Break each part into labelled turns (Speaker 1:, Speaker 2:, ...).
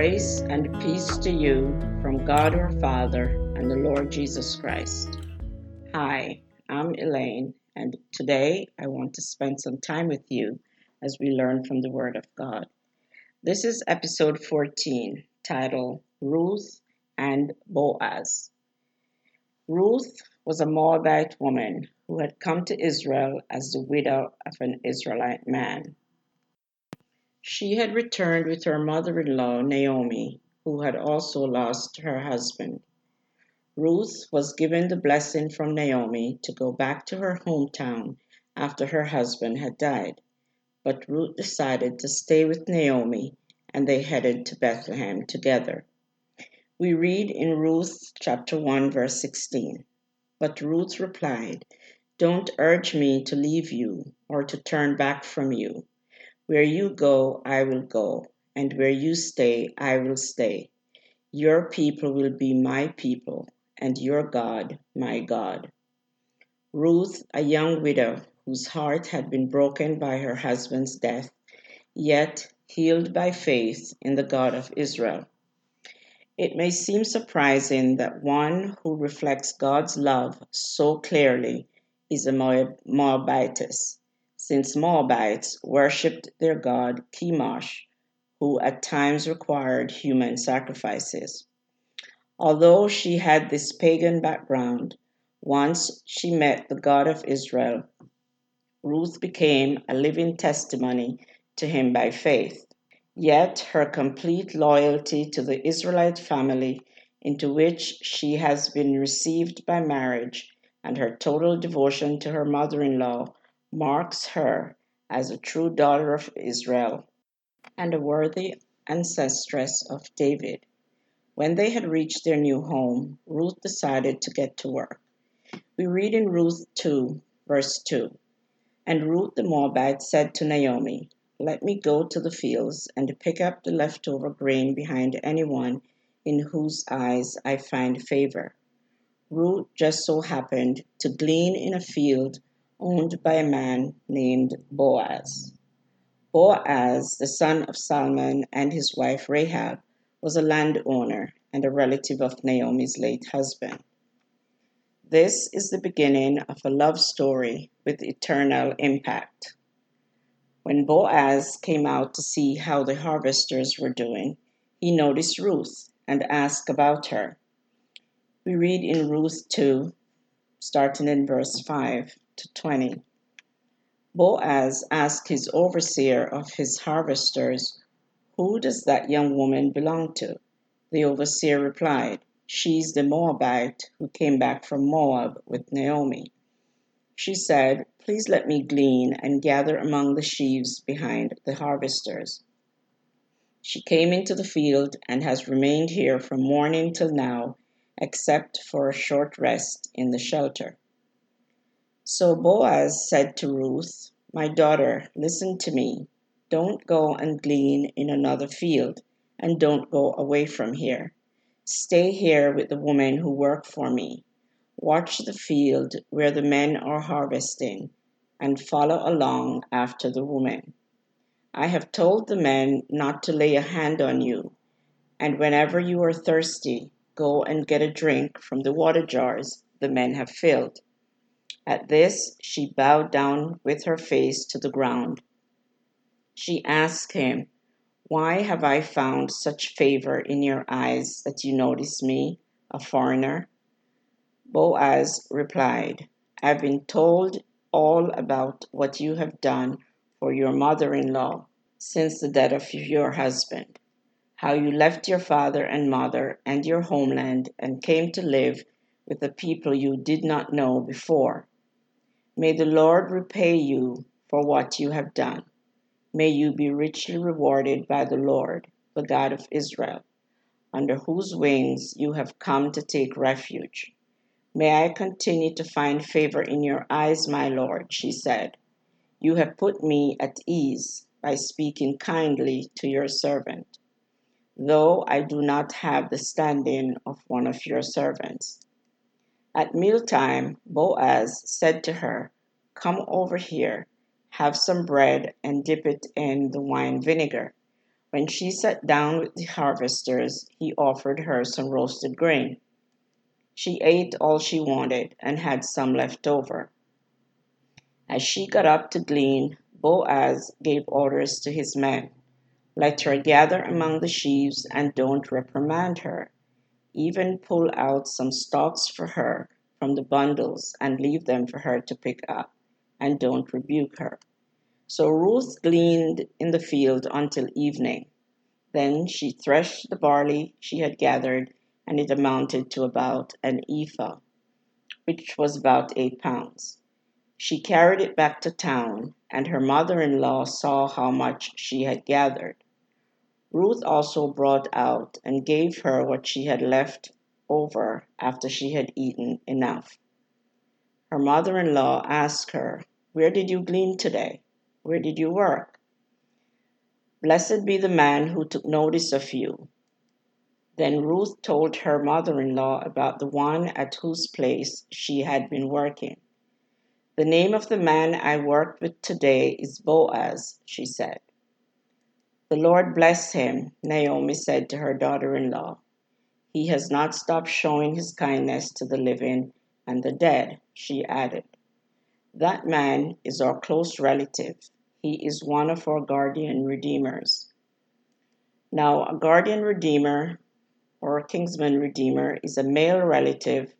Speaker 1: Grace and peace to you from God our Father and the Lord Jesus Christ. Hi, I'm Elaine, and today I want to spend some time with you as we learn from the Word of God. This is episode 14, titled Ruth and Boaz. Ruth was a Moabite woman who had come to Israel as the widow of an Israelite man. She had returned with her mother in law, Naomi, who had also lost her husband. Ruth was given the blessing from Naomi to go back to her hometown after her husband had died. But Ruth decided to stay with Naomi and they headed to Bethlehem together. We read in Ruth chapter 1 verse 16. But Ruth replied, Don't urge me to leave you or to turn back from you. Where you go, I will go, and where you stay, I will stay. Your people will be my people, and your God, my God. Ruth, a young widow whose heart had been broken by her husband's death, yet healed by faith in the God of Israel. It may seem surprising that one who reflects God's love so clearly is a Moabitess since Moabites worshipped their god Chemosh, who at times required human sacrifices. Although she had this pagan background, once she met the God of Israel, Ruth became a living testimony to him by faith. Yet her complete loyalty to the Israelite family into which she has been received by marriage and her total devotion to her mother in law marks her as a true daughter of Israel and a worthy ancestress of David. When they had reached their new home, Ruth decided to get to work. We read in Ruth 2, verse 2 And Ruth the Moabite said to Naomi, Let me go to the fields and pick up the leftover grain behind anyone in whose eyes I find favor. Ruth just so happened to glean in a field owned by a man named Boaz. Boaz, the son of Salmon and his wife Rahab, was a landowner and a relative of Naomi's late husband. This is the beginning of a love story with eternal impact. When Boaz came out to see how the harvesters were doing, he noticed Ruth and asked about her. We read in Ruth 2, starting in verse 5 to 20. Boaz asked his overseer of his harvesters, Who does that young woman belong to? The overseer replied, She's the Moabite who came back from Moab with Naomi. She said, Please let me glean and gather among the sheaves behind the harvesters. She came into the field and has remained here from morning till now, except for a short rest in the shelter. So Boaz said to Ruth, My daughter, listen to me. Don't go and glean in another field, and don't go away from here. Stay here with the women who work for me. Watch the field where the men are harvesting, and follow along after the women. I have told the men not to lay a hand on you, and whenever you are thirsty, go and get a drink from the water jars the men have filled. At this she bowed down with her face to the ground. She asked him, Why have I found such favor in your eyes that you notice me, a foreigner? Boaz replied, I've been told all about what you have done for your mother in law since the death of your husband, how you left your father and mother and your homeland and came to live with a people you did not know before May the Lord repay you for what you have done. May you be richly rewarded by the Lord, the God of Israel, under whose wings you have come to take refuge. May I continue to find favor in your eyes, my Lord, she said. You have put me at ease by speaking kindly to your servant, though I do not have the standing of one of your servants. At mealtime, Boaz said to her, Come over here, have some bread, and dip it in the wine vinegar. When she sat down with the harvesters, he offered her some roasted grain. She ate all she wanted and had some left over. As she got up to glean, Boaz gave orders to his men Let her gather among the sheaves and don't reprimand her. Even pull out some stalks for her from the bundles and leave them for her to pick up, and don't rebuke her. So Ruth gleaned in the field until evening. Then she threshed the barley she had gathered, and it amounted to about an ephah, which was about eight pounds. She carried it back to town, and her mother in law saw how much she had gathered. Ruth also brought out and gave her what she had left over after she had eaten enough. Her mother in law asked her, Where did you glean today? Where did you work? Blessed be the man who took notice of you. Then Ruth told her mother in law about the one at whose place she had been working. The name of the man I worked with today is Boaz, she said. The Lord bless him, Naomi said to her daughter in law. He has not stopped showing his kindness to the living and the dead, she added. That man is our close relative. He is one of our guardian redeemers. Now, a guardian redeemer or a kinsman redeemer is a male relative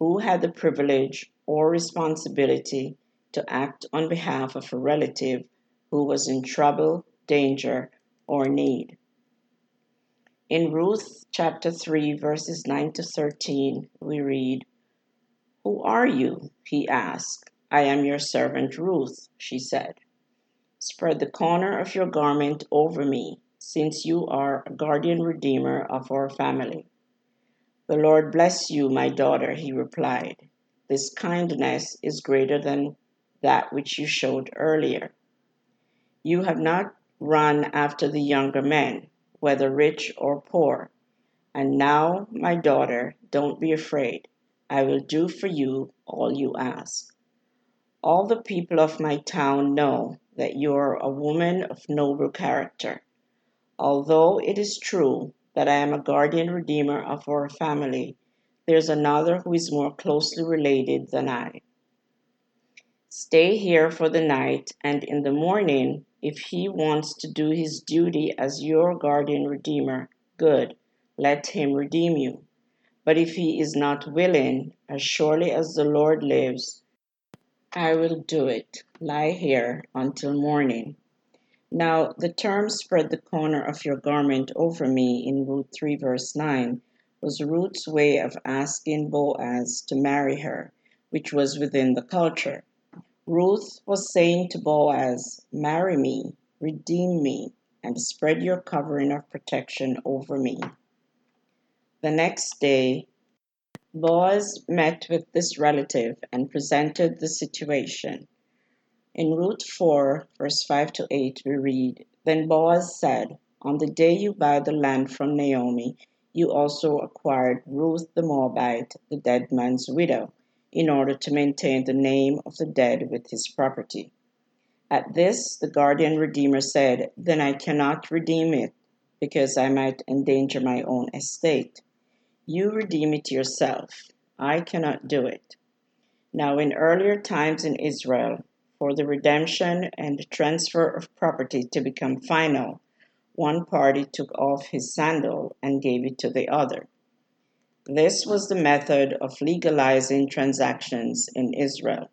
Speaker 1: who had the privilege or responsibility to act on behalf of a relative who was in trouble, danger, or need. In Ruth chapter 3, verses 9 to 13, we read, Who are you? he asked. I am your servant Ruth, she said. Spread the corner of your garment over me, since you are a guardian redeemer of our family. The Lord bless you, my daughter, he replied. This kindness is greater than that which you showed earlier. You have not run after the younger men, whether rich or poor. And now, my daughter, don't be afraid. I will do for you all you ask. All the people of my town know that you are a woman of noble character. Although it is true that I am a guardian redeemer of our family, there's another who is more closely related than I. Stay here for the night, and in the morning, if he wants to do his duty as your guardian redeemer, good, let him redeem you. But if he is not willing, as surely as the Lord lives, I will do it. Lie here until morning. Now, the term spread the corner of your garment over me in Ruth 3, verse 9, was Ruth's way of asking Boaz to marry her, which was within the culture. Ruth was saying to Boaz, Marry me, redeem me, and spread your covering of protection over me. The next day, Boaz met with this relative and presented the situation. In Ruth 4, verse 5 to 8, we read Then Boaz said, On the day you buy the land from Naomi, you also acquired Ruth the Moabite, the dead man's widow, in order to maintain the name of the dead with his property. At this, the guardian redeemer said, Then I cannot redeem it, because I might endanger my own estate. You redeem it yourself. I cannot do it. Now, in earlier times in Israel, for the redemption and transfer of property to become final, one party took off his sandal and gave it to the other. This was the method of legalizing transactions in Israel.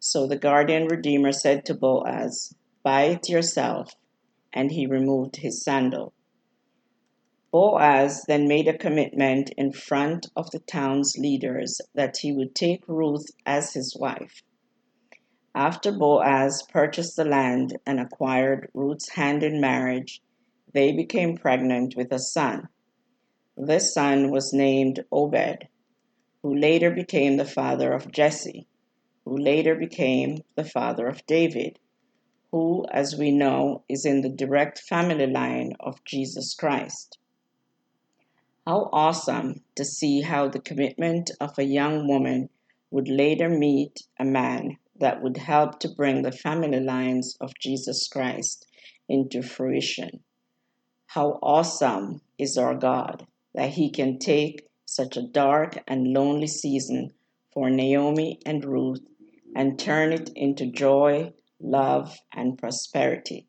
Speaker 1: So the guardian redeemer said to Boaz, Buy it yourself, and he removed his sandal. Boaz then made a commitment in front of the town's leaders that he would take Ruth as his wife. After Boaz purchased the land and acquired Ruth's hand in marriage, they became pregnant with a son. This son was named Obed, who later became the father of Jesse, who later became the father of David, who, as we know, is in the direct family line of Jesus Christ. How awesome to see how the commitment of a young woman would later meet a man that would help to bring the family lines of Jesus Christ into fruition. How awesome is our God that He can take such a dark and lonely season for Naomi and Ruth and turn it into joy, love, and prosperity.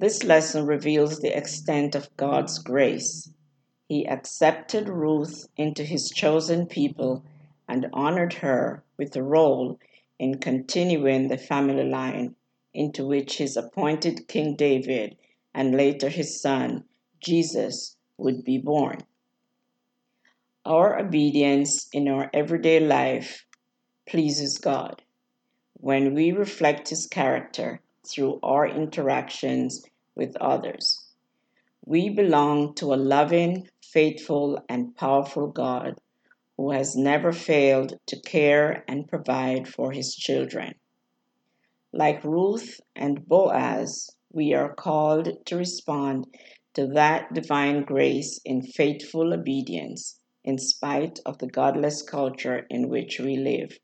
Speaker 1: This lesson reveals the extent of God's grace. He accepted Ruth into his chosen people and honored her with a role in continuing the family line into which his appointed King David and later his son, Jesus, would be born. Our obedience in our everyday life pleases God when we reflect His character through our interactions with others. We belong to a loving, faithful, and powerful God who has never failed to care and provide for His children. Like Ruth and Boaz, we are called to respond to that divine grace in faithful obedience in spite of the godless culture in which we live.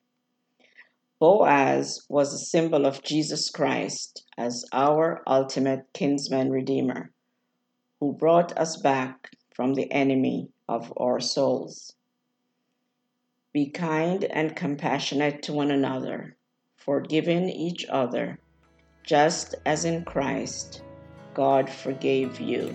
Speaker 1: Boaz was a symbol of Jesus Christ as our ultimate kinsman redeemer, who brought us back from the enemy of our souls. Be kind and compassionate to one another, forgiving each other just as in Christ God forgave you.